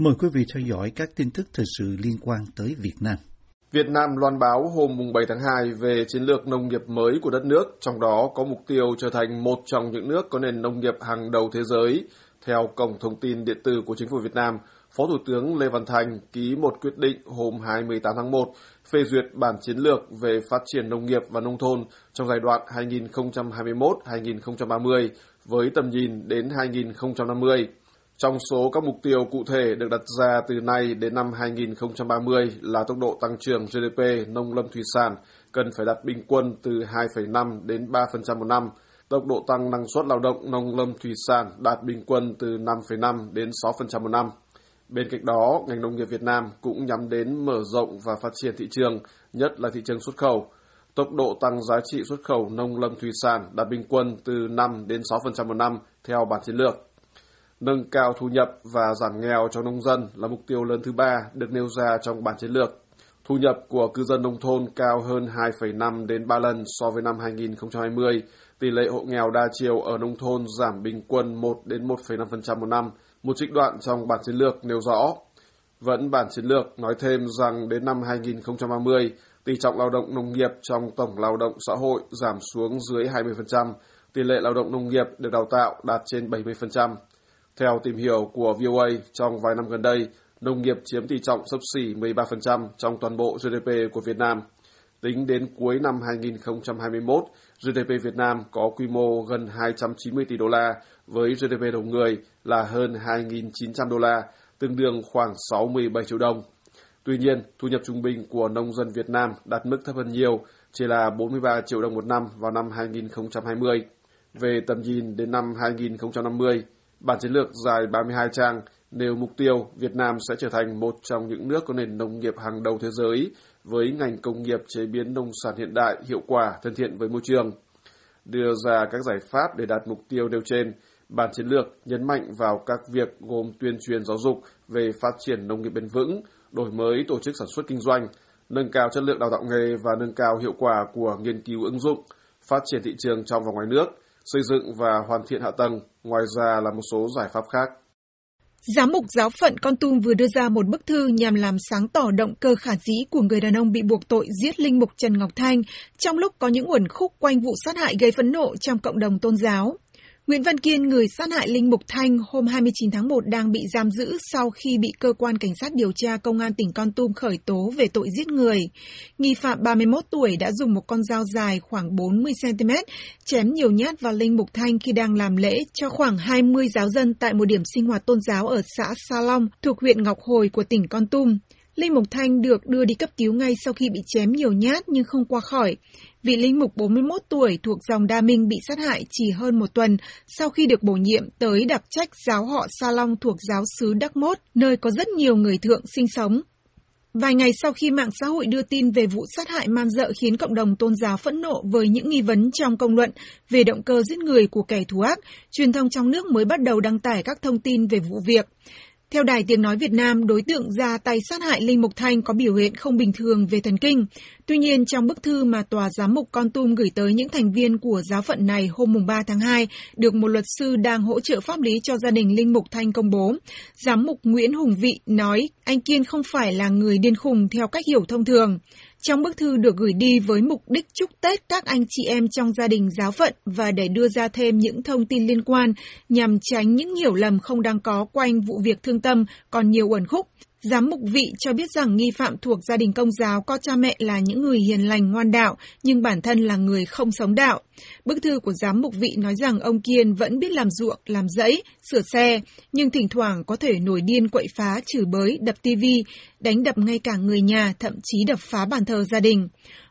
Mời quý vị theo dõi các tin tức thời sự liên quan tới Việt Nam. Việt Nam loan báo hôm 7 tháng 2 về chiến lược nông nghiệp mới của đất nước, trong đó có mục tiêu trở thành một trong những nước có nền nông nghiệp hàng đầu thế giới. Theo Cổng Thông tin Điện tử của Chính phủ Việt Nam, Phó Thủ tướng Lê Văn Thành ký một quyết định hôm 28 tháng 1 phê duyệt bản chiến lược về phát triển nông nghiệp và nông thôn trong giai đoạn 2021-2030 với tầm nhìn đến 2050. Trong số các mục tiêu cụ thể được đặt ra từ nay đến năm 2030 là tốc độ tăng trưởng GDP nông lâm thủy sản cần phải đạt bình quân từ 2,5 đến 3% một năm, tốc độ tăng năng suất lao động nông lâm thủy sản đạt bình quân từ 5,5 đến 6% một năm. Bên cạnh đó, ngành nông nghiệp Việt Nam cũng nhắm đến mở rộng và phát triển thị trường, nhất là thị trường xuất khẩu. Tốc độ tăng giá trị xuất khẩu nông lâm thủy sản đạt bình quân từ 5 đến 6% một năm theo bản chiến lược. Nâng cao thu nhập và giảm nghèo cho nông dân là mục tiêu lớn thứ ba được nêu ra trong bản chiến lược. Thu nhập của cư dân nông thôn cao hơn 2,5 đến 3 lần so với năm 2020. Tỷ lệ hộ nghèo đa chiều ở nông thôn giảm bình quân 1 đến 1,5% một năm. Một trích đoạn trong bản chiến lược nêu rõ. Vẫn bản chiến lược nói thêm rằng đến năm 2030, tỷ trọng lao động nông nghiệp trong tổng lao động xã hội giảm xuống dưới 20%, tỷ lệ lao động nông nghiệp được đào tạo đạt trên 70%. Theo tìm hiểu của VOA, trong vài năm gần đây, nông nghiệp chiếm tỷ trọng sấp xỉ 13% trong toàn bộ GDP của Việt Nam. Tính đến cuối năm 2021, GDP Việt Nam có quy mô gần 290 tỷ đô la, với GDP đầu người là hơn 2.900 đô la, tương đương khoảng 67 triệu đồng. Tuy nhiên, thu nhập trung bình của nông dân Việt Nam đạt mức thấp hơn nhiều, chỉ là 43 triệu đồng một năm vào năm 2020. Về tầm nhìn đến năm 2050, Bản chiến lược dài 32 trang nêu mục tiêu Việt Nam sẽ trở thành một trong những nước có nền nông nghiệp hàng đầu thế giới với ngành công nghiệp chế biến nông sản hiện đại, hiệu quả, thân thiện với môi trường. Đưa ra các giải pháp để đạt mục tiêu nêu trên, bản chiến lược nhấn mạnh vào các việc gồm tuyên truyền giáo dục về phát triển nông nghiệp bền vững, đổi mới tổ chức sản xuất kinh doanh, nâng cao chất lượng đào tạo nghề và nâng cao hiệu quả của nghiên cứu ứng dụng, phát triển thị trường trong và ngoài nước – xây dựng và hoàn thiện hạ tầng, ngoài ra là một số giải pháp khác. Giám mục giáo phận Con Tum vừa đưa ra một bức thư nhằm làm sáng tỏ động cơ khả dĩ của người đàn ông bị buộc tội giết linh mục Trần Ngọc Thanh trong lúc có những uẩn khúc quanh vụ sát hại gây phẫn nộ trong cộng đồng tôn giáo. Nguyễn Văn Kiên, người sát hại Linh Mục Thanh hôm 29 tháng 1 đang bị giam giữ sau khi bị cơ quan cảnh sát điều tra công an tỉnh Con Tum khởi tố về tội giết người. Nghi phạm 31 tuổi đã dùng một con dao dài khoảng 40 cm chém nhiều nhát vào Linh Mục Thanh khi đang làm lễ cho khoảng 20 giáo dân tại một điểm sinh hoạt tôn giáo ở xã Sa Long thuộc huyện Ngọc Hồi của tỉnh Con Tum. Linh Mục Thanh được đưa đi cấp cứu ngay sau khi bị chém nhiều nhát nhưng không qua khỏi. Vị linh mục 41 tuổi thuộc dòng Đa Minh bị sát hại chỉ hơn một tuần sau khi được bổ nhiệm tới đặc trách giáo họ Sa Long thuộc giáo xứ Đắc Mốt, nơi có rất nhiều người thượng sinh sống. Vài ngày sau khi mạng xã hội đưa tin về vụ sát hại man dợ khiến cộng đồng tôn giáo phẫn nộ với những nghi vấn trong công luận về động cơ giết người của kẻ thù ác, truyền thông trong nước mới bắt đầu đăng tải các thông tin về vụ việc. Theo Đài Tiếng Nói Việt Nam, đối tượng ra tay sát hại Linh Mục Thanh có biểu hiện không bình thường về thần kinh. Tuy nhiên, trong bức thư mà Tòa Giám mục Con Tum gửi tới những thành viên của giáo phận này hôm 3 tháng 2, được một luật sư đang hỗ trợ pháp lý cho gia đình Linh Mục Thanh công bố, Giám mục Nguyễn Hùng Vị nói anh Kiên không phải là người điên khùng theo cách hiểu thông thường. Trong bức thư được gửi đi với mục đích chúc Tết các anh chị em trong gia đình giáo phận và để đưa ra thêm những thông tin liên quan nhằm tránh những hiểu lầm không đáng có quanh vụ việc thương tâm còn nhiều uẩn khúc. Giám mục vị cho biết rằng nghi phạm thuộc gia đình công giáo có cha mẹ là những người hiền lành ngoan đạo, nhưng bản thân là người không sống đạo. Bức thư của giám mục vị nói rằng ông Kiên vẫn biết làm ruộng, làm rẫy, sửa xe, nhưng thỉnh thoảng có thể nổi điên quậy phá, chửi bới, đập tivi, đánh đập ngay cả người nhà, thậm chí đập phá bàn thờ gia đình.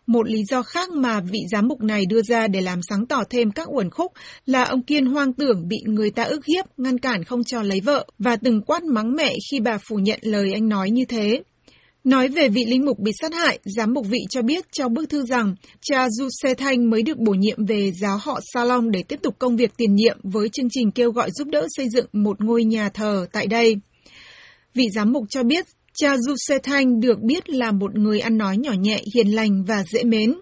Một lý do khác mà vị giám mục này đưa ra để làm sáng tỏ thêm các uẩn khúc là ông Kiên hoang tưởng bị người ta ức hiếp, ngăn cản không cho lấy vợ và từng quát mắng mẹ khi bà phủ nhận lời anh nói như thế. Nói về vị linh mục bị sát hại, giám mục vị cho biết trong bức thư rằng cha Du Xe Thanh mới được bổ nhiệm về giáo họ Sa Long để tiếp tục công việc tiền nhiệm với chương trình kêu gọi giúp đỡ xây dựng một ngôi nhà thờ tại đây. Vị giám mục cho biết Cha Du Se Thanh được biết là một người ăn nói nhỏ nhẹ, hiền lành và dễ mến.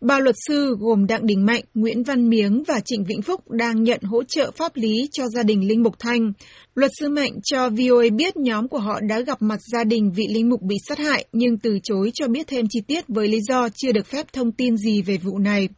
Ba luật sư gồm Đặng Đình Mạnh, Nguyễn Văn Miếng và Trịnh Vĩnh Phúc đang nhận hỗ trợ pháp lý cho gia đình Linh Mục Thanh. Luật sư Mạnh cho VOA biết nhóm của họ đã gặp mặt gia đình vị Linh Mục bị sát hại nhưng từ chối cho biết thêm chi tiết với lý do chưa được phép thông tin gì về vụ này.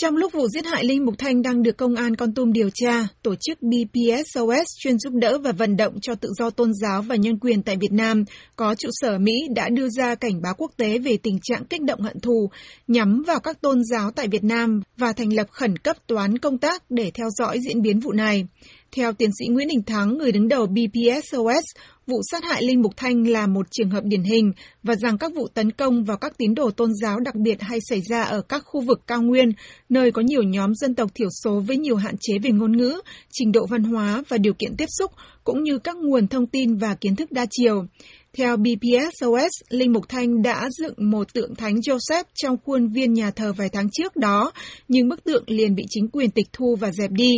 Trong lúc vụ giết hại Linh Mục Thanh đang được công an Con Tum điều tra, tổ chức BPSOS chuyên giúp đỡ và vận động cho tự do tôn giáo và nhân quyền tại Việt Nam có trụ sở Mỹ đã đưa ra cảnh báo quốc tế về tình trạng kích động hận thù nhắm vào các tôn giáo tại Việt Nam và thành lập khẩn cấp toán công tác để theo dõi diễn biến vụ này. Theo tiến sĩ Nguyễn Đình Thắng, người đứng đầu BPSOS, vụ sát hại Linh Mục Thanh là một trường hợp điển hình và rằng các vụ tấn công vào các tín đồ tôn giáo đặc biệt hay xảy ra ở các khu vực cao nguyên, nơi có nhiều nhóm dân tộc thiểu số với nhiều hạn chế về ngôn ngữ, trình độ văn hóa và điều kiện tiếp xúc, cũng như các nguồn thông tin và kiến thức đa chiều. Theo BPSOS, Linh Mục Thanh đã dựng một tượng thánh Joseph trong khuôn viên nhà thờ vài tháng trước đó, nhưng bức tượng liền bị chính quyền tịch thu và dẹp đi.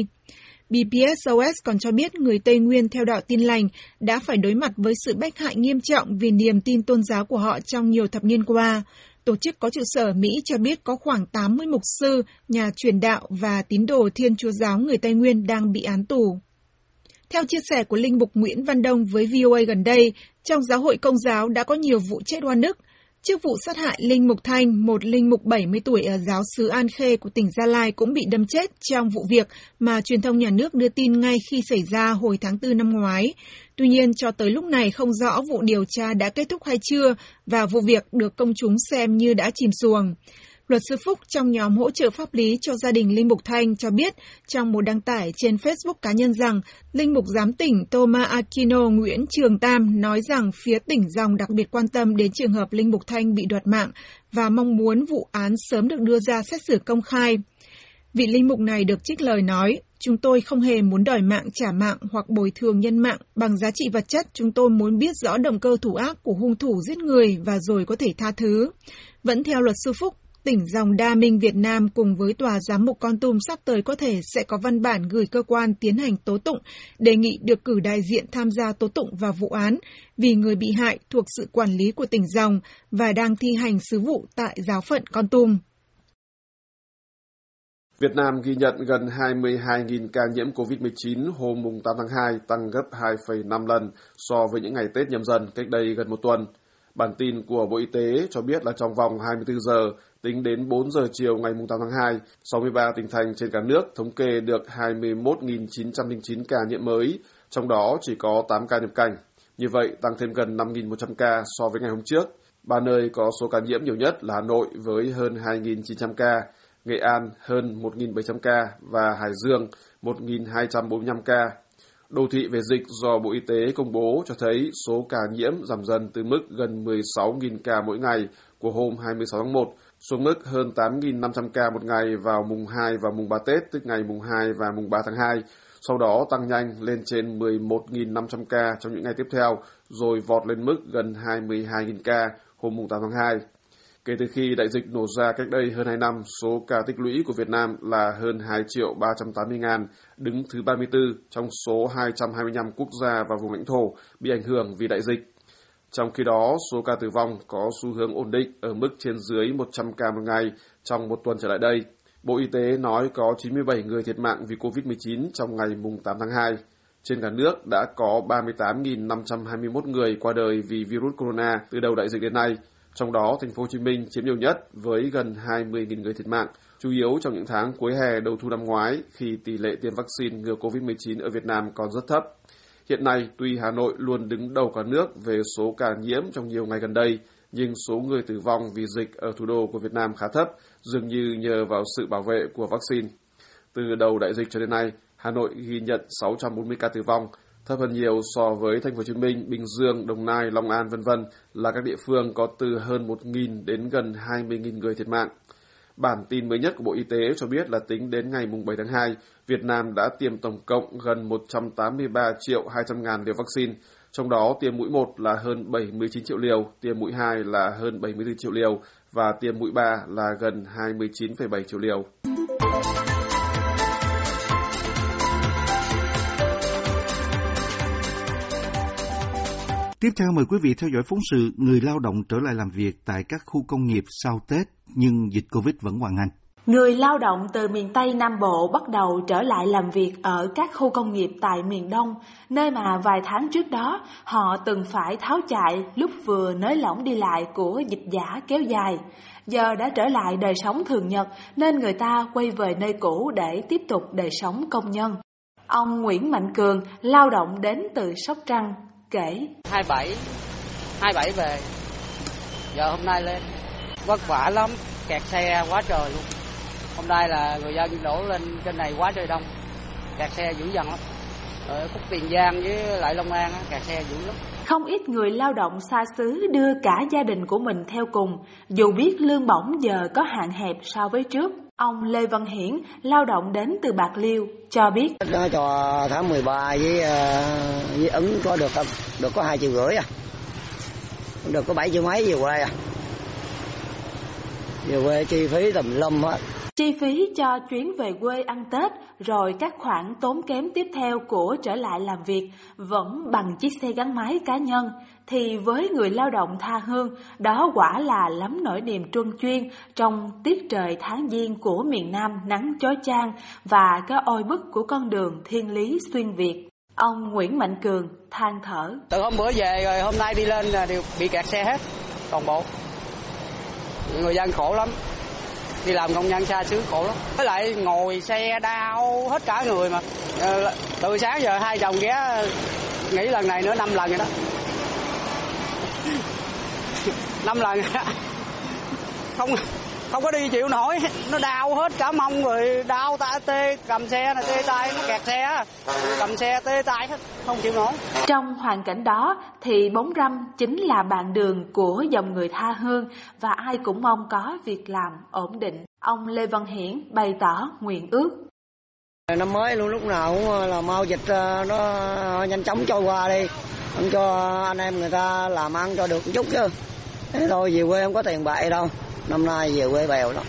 BPSOS còn cho biết người Tây Nguyên theo đạo tin lành đã phải đối mặt với sự bách hại nghiêm trọng vì niềm tin tôn giáo của họ trong nhiều thập niên qua. Tổ chức có trụ sở Mỹ cho biết có khoảng 80 mục sư, nhà truyền đạo và tín đồ Thiên Chúa giáo người Tây Nguyên đang bị án tù. Theo chia sẻ của Linh Mục Nguyễn Văn Đông với VOA gần đây, trong giáo hội công giáo đã có nhiều vụ chết oan ức, Trước vụ sát hại Linh Mục Thanh, một linh mục 70 tuổi ở giáo xứ An Khê của tỉnh Gia Lai cũng bị đâm chết trong vụ việc mà truyền thông nhà nước đưa tin ngay khi xảy ra hồi tháng 4 năm ngoái. Tuy nhiên, cho tới lúc này không rõ vụ điều tra đã kết thúc hay chưa và vụ việc được công chúng xem như đã chìm xuồng. Luật sư Phúc trong nhóm hỗ trợ pháp lý cho gia đình Linh Mục Thanh cho biết trong một đăng tải trên Facebook cá nhân rằng Linh Mục Giám tỉnh Toma Aquino Nguyễn Trường Tam nói rằng phía tỉnh dòng đặc biệt quan tâm đến trường hợp Linh Mục Thanh bị đoạt mạng và mong muốn vụ án sớm được đưa ra xét xử công khai. Vị linh mục này được trích lời nói, chúng tôi không hề muốn đòi mạng trả mạng hoặc bồi thường nhân mạng bằng giá trị vật chất, chúng tôi muốn biết rõ động cơ thủ ác của hung thủ giết người và rồi có thể tha thứ. Vẫn theo luật sư Phúc, tỉnh dòng Đa Minh Việt Nam cùng với Tòa Giám mục Con Tum sắp tới có thể sẽ có văn bản gửi cơ quan tiến hành tố tụng, đề nghị được cử đại diện tham gia tố tụng vào vụ án vì người bị hại thuộc sự quản lý của tỉnh dòng và đang thi hành sứ vụ tại giáo phận Con Tum. Việt Nam ghi nhận gần 22.000 ca nhiễm COVID-19 hôm 8 tháng 2, tăng gấp 2,5 lần so với những ngày Tết nhâm dần cách đây gần một tuần. Bản tin của Bộ Y tế cho biết là trong vòng 24 giờ, tính đến 4 giờ chiều ngày 8 tháng 2, 63 tỉnh thành trên cả nước thống kê được 21.909 ca nhiễm mới, trong đó chỉ có 8 ca nhập cảnh. Như vậy, tăng thêm gần 5.100 ca so với ngày hôm trước. Ba nơi có số ca nhiễm nhiều nhất là Hà Nội với hơn 2.900 ca, Nghệ An hơn 1.700 ca và Hải Dương 1.245 ca. Đô thị về dịch do Bộ Y tế công bố cho thấy số ca nhiễm giảm dần từ mức gần 16.000 ca mỗi ngày của hôm 26 tháng 1 xuống mức hơn 8.500 ca một ngày vào mùng 2 và mùng 3 Tết, tức ngày mùng 2 và mùng 3 tháng 2. Sau đó tăng nhanh lên trên 11.500 ca trong những ngày tiếp theo, rồi vọt lên mức gần 22.000 ca hôm mùng 8 tháng 2. Kể từ khi đại dịch nổ ra cách đây hơn 2 năm, số ca tích lũy của Việt Nam là hơn 2 triệu 380 ngàn, đứng thứ 34 trong số 225 quốc gia và vùng lãnh thổ bị ảnh hưởng vì đại dịch. Trong khi đó, số ca tử vong có xu hướng ổn định ở mức trên dưới 100 ca một ngày trong một tuần trở lại đây. Bộ Y tế nói có 97 người thiệt mạng vì COVID-19 trong ngày mùng 8 tháng 2. Trên cả nước đã có 38.521 người qua đời vì virus corona từ đầu đại dịch đến nay, trong đó, thành phố Hồ Chí Minh chiếm nhiều nhất với gần 20.000 người thiệt mạng, chủ yếu trong những tháng cuối hè đầu thu năm ngoái khi tỷ lệ tiêm vaccine ngừa COVID-19 ở Việt Nam còn rất thấp. Hiện nay, tuy Hà Nội luôn đứng đầu cả nước về số ca nhiễm trong nhiều ngày gần đây, nhưng số người tử vong vì dịch ở thủ đô của Việt Nam khá thấp, dường như nhờ vào sự bảo vệ của vaccine. Từ đầu đại dịch cho đến nay, Hà Nội ghi nhận 640 ca tử vong, thấp hơn nhiều so với thành phố Hồ Chí Minh, Bình Dương, Đồng Nai, Long An vân vân là các địa phương có từ hơn 1.000 đến gần 20.000 người thiệt mạng. Bản tin mới nhất của Bộ Y tế cho biết là tính đến ngày 7 tháng 2, Việt Nam đã tiêm tổng cộng gần 183 triệu 200 ngàn liều vaccine, trong đó tiêm mũi 1 là hơn 79 triệu liều, tiêm mũi 2 là hơn 74 triệu liều và tiêm mũi 3 là gần 29,7 triệu liều. Tiếp theo mời quý vị theo dõi phóng sự người lao động trở lại làm việc tại các khu công nghiệp sau Tết nhưng dịch Covid vẫn hoành hành. Người lao động từ miền Tây Nam Bộ bắt đầu trở lại làm việc ở các khu công nghiệp tại miền Đông, nơi mà vài tháng trước đó họ từng phải tháo chạy lúc vừa nới lỏng đi lại của dịch giả kéo dài. Giờ đã trở lại đời sống thường nhật nên người ta quay về nơi cũ để tiếp tục đời sống công nhân. Ông Nguyễn Mạnh Cường, lao động đến từ Sóc Trăng, kể. 27, 27 về, giờ hôm nay lên, vất vả lắm, kẹt xe quá trời luôn. Hôm nay là người dân đổ lên trên này quá trời đông, kẹt xe dữ dằn lắm. Ở khúc Tiền Giang với lại Long An kẹt xe dữ lắm. Không ít người lao động xa xứ đưa cả gia đình của mình theo cùng, dù biết lương bổng giờ có hạn hẹp so với trước. Ông Lê Văn Hiển, lao động đến từ Bạc Liêu, cho biết. Nó cho tháng 13 với, ờ, với ứng có được không? Được có 2 triệu rưỡi à. Được có 7 triệu mấy về quê à. Về quê chi phí tùm lum hết. Chi phí cho chuyến về quê ăn Tết, rồi các khoản tốn kém tiếp theo của trở lại làm việc vẫn bằng chiếc xe gắn máy cá nhân, thì với người lao động tha hương, đó quả là lắm nỗi niềm truân chuyên trong tiết trời tháng giêng của miền Nam nắng chói chang và cái oi bức của con đường thiên lý xuyên Việt. Ông Nguyễn Mạnh Cường than thở. Từ hôm bữa về rồi hôm nay đi lên là đều bị kẹt xe hết, toàn bộ. Người dân khổ lắm, đi làm công nhân xa xứ khổ lắm. Với lại ngồi xe đau hết cả người mà. Ờ, từ sáng giờ hai chồng ghé, nghỉ lần này nữa, năm lần rồi đó. Năm lần. Không không có đi chịu nổi. Nó đau hết cả mông rồi. Đau ta tê cầm xe này tê tay nó kẹt xe cầm xe tê tay hết. Không chịu nổi. Trong hoàn cảnh đó thì bóng râm chính là bạn đường của dòng người tha hương và ai cũng mong có việc làm ổn định. Ông lê văn hiển bày tỏ nguyện ước. Năm mới luôn lúc nào cũng là mau dịch ờ, nó nhanh chóng trôi qua đi. Không cho anh em người ta làm ăn cho được một chút chứ. Thế thôi về quê không có tiền bậy đâu năm nay về quê bèo lắm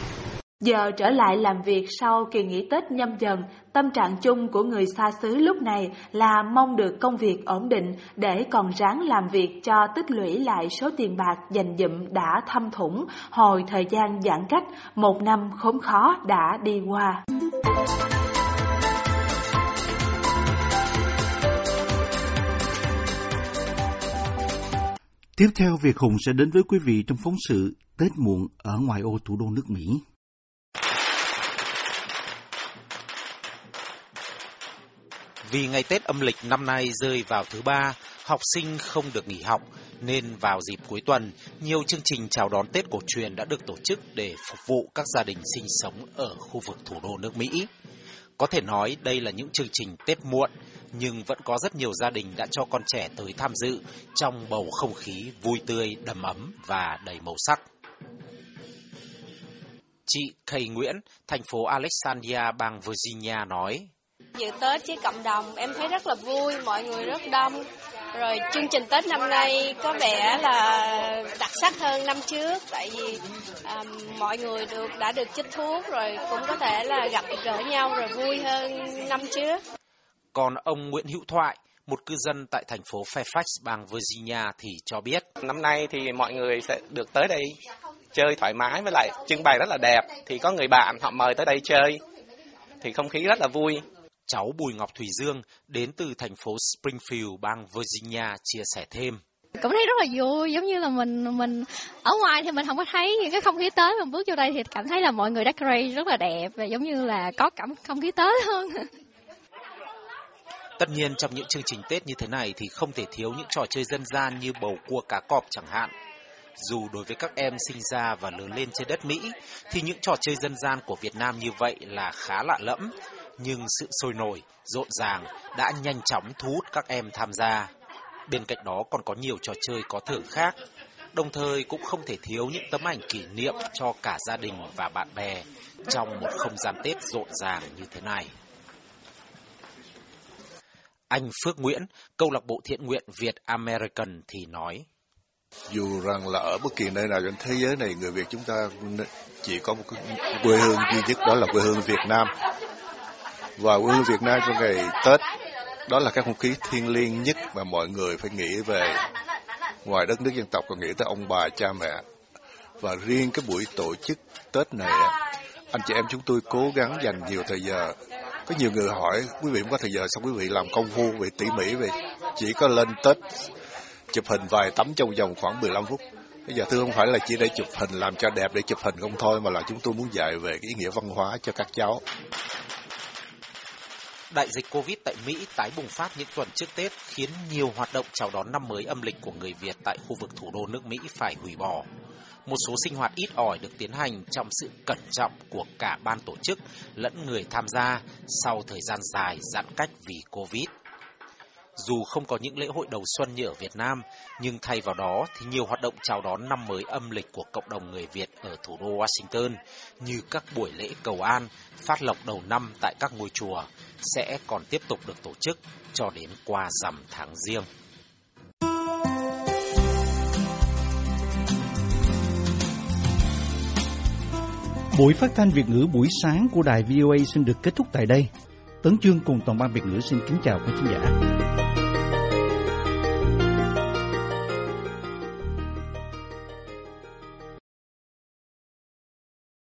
Giờ trở lại làm việc sau kỳ nghỉ Tết nhâm dần, tâm trạng chung của người xa xứ lúc này là mong được công việc ổn định để còn ráng làm việc cho tích lũy lại số tiền bạc dành dụm đã thâm thủng hồi thời gian giãn cách một năm khốn khó đã đi qua. Tiếp theo, Việt Hùng sẽ đến với quý vị trong phóng sự Tết muộn ở ngoài ô thủ đô nước Mỹ. Vì ngày Tết âm lịch năm nay rơi vào thứ ba, học sinh không được nghỉ học, nên vào dịp cuối tuần, nhiều chương trình chào đón Tết cổ truyền đã được tổ chức để phục vụ các gia đình sinh sống ở khu vực thủ đô nước Mỹ. Có thể nói đây là những chương trình Tết muộn, nhưng vẫn có rất nhiều gia đình đã cho con trẻ tới tham dự trong bầu không khí vui tươi, đầm ấm và đầy màu sắc. Chị Kay Nguyễn, thành phố Alexandria, bang Virginia nói, Dự Tết với cộng đồng em thấy rất là vui, mọi người rất đông. Rồi chương trình Tết năm nay có vẻ là đặc sắc hơn năm trước tại vì à, mọi người được đã được chích thuốc rồi cũng có thể là gặp gỡ nhau rồi vui hơn năm trước. Còn ông Nguyễn Hữu Thoại, một cư dân tại thành phố Fairfax, bang Virginia thì cho biết. Năm nay thì mọi người sẽ được tới đây chơi thoải mái với lại trưng bày rất là đẹp. Thì có người bạn họ mời tới đây chơi thì không khí rất là vui. Cháu Bùi Ngọc Thủy Dương đến từ thành phố Springfield, bang Virginia chia sẻ thêm. Cũng thấy rất là vui, giống như là mình mình ở ngoài thì mình không có thấy những cái không khí Tết, mà bước vô đây thì cảm thấy là mọi người decorate rất là đẹp và giống như là có cảm không khí Tết hơn. Tất nhiên trong những chương trình Tết như thế này thì không thể thiếu những trò chơi dân gian như bầu cua cá cọp chẳng hạn. Dù đối với các em sinh ra và lớn lên trên đất Mỹ thì những trò chơi dân gian của Việt Nam như vậy là khá lạ lẫm, nhưng sự sôi nổi, rộn ràng đã nhanh chóng thu hút các em tham gia. Bên cạnh đó còn có nhiều trò chơi có thưởng khác, đồng thời cũng không thể thiếu những tấm ảnh kỷ niệm cho cả gia đình và bạn bè trong một không gian Tết rộn ràng như thế này. Anh Phước Nguyễn, câu lạc bộ thiện nguyện Việt American thì nói. Dù rằng là ở bất kỳ nơi nào trên thế giới này, người Việt chúng ta chỉ có một quê hương duy nhất đó là quê hương Việt Nam. Và quê hương Việt Nam trong ngày Tết, đó là cái không khí thiêng liêng nhất mà mọi người phải nghĩ về ngoài đất nước dân tộc còn nghĩ tới ông bà, cha mẹ. Và riêng cái buổi tổ chức Tết này, anh chị em chúng tôi cố gắng dành nhiều thời giờ. Có nhiều người hỏi, quý vị không có thời giờ sao quý vị làm công phu, về tỉ mỉ về chỉ có lên Tết chụp hình vài tấm trong vòng khoảng 15 phút. Bây giờ thưa không phải là chỉ để chụp hình làm cho đẹp để chụp hình không thôi, mà là chúng tôi muốn dạy về cái ý nghĩa văn hóa cho các cháu. Đại dịch Covid tại Mỹ tái bùng phát những tuần trước Tết khiến nhiều hoạt động chào đón năm mới âm lịch của người Việt tại khu vực thủ đô nước Mỹ phải hủy bỏ. Một số sinh hoạt ít ỏi được tiến hành trong sự cẩn trọng của cả ban tổ chức lẫn người tham gia sau thời gian dài giãn cách vì Covid. Dù không có những lễ hội đầu xuân như ở Việt Nam, nhưng thay vào đó thì nhiều hoạt động chào đón năm mới âm lịch của cộng đồng người Việt ở thủ đô Washington như các buổi lễ cầu an, phát lộc đầu năm tại các ngôi chùa sẽ còn tiếp tục được tổ chức cho đến qua rằm tháng riêng. Buổi phát thanh Việt ngữ buổi sáng của đài VOA xin được kết thúc tại đây. Tấn Chương cùng toàn ban Việt ngữ xin kính chào quý khán giả.